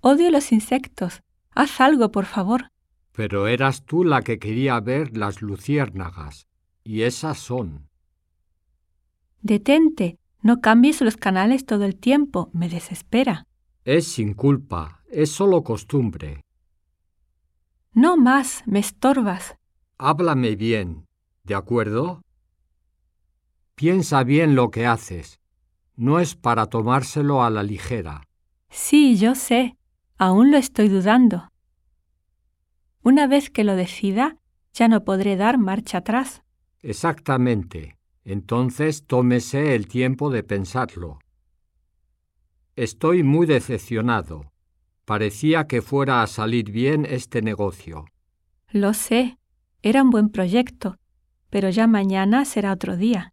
Odio los insectos. Haz algo, por favor. Pero eras tú la que quería ver las luciérnagas, y esas son. Detente. No cambies los canales todo el tiempo. Me desespera. Es sin culpa, es solo costumbre. No más. Me estorbas. Háblame bien, ¿de acuerdo? Piensa bien lo que haces. No es para tomárselo a la ligera. Sí, yo sé. Aún lo estoy dudando. Una vez que lo decida, ya no podré dar marcha atrás. Exactamente. Entonces tómese el tiempo de pensarlo. Estoy muy decepcionado. Parecía que fuera a salir bien este negocio. Lo sé. Era un buen proyecto, pero ya mañana será otro día.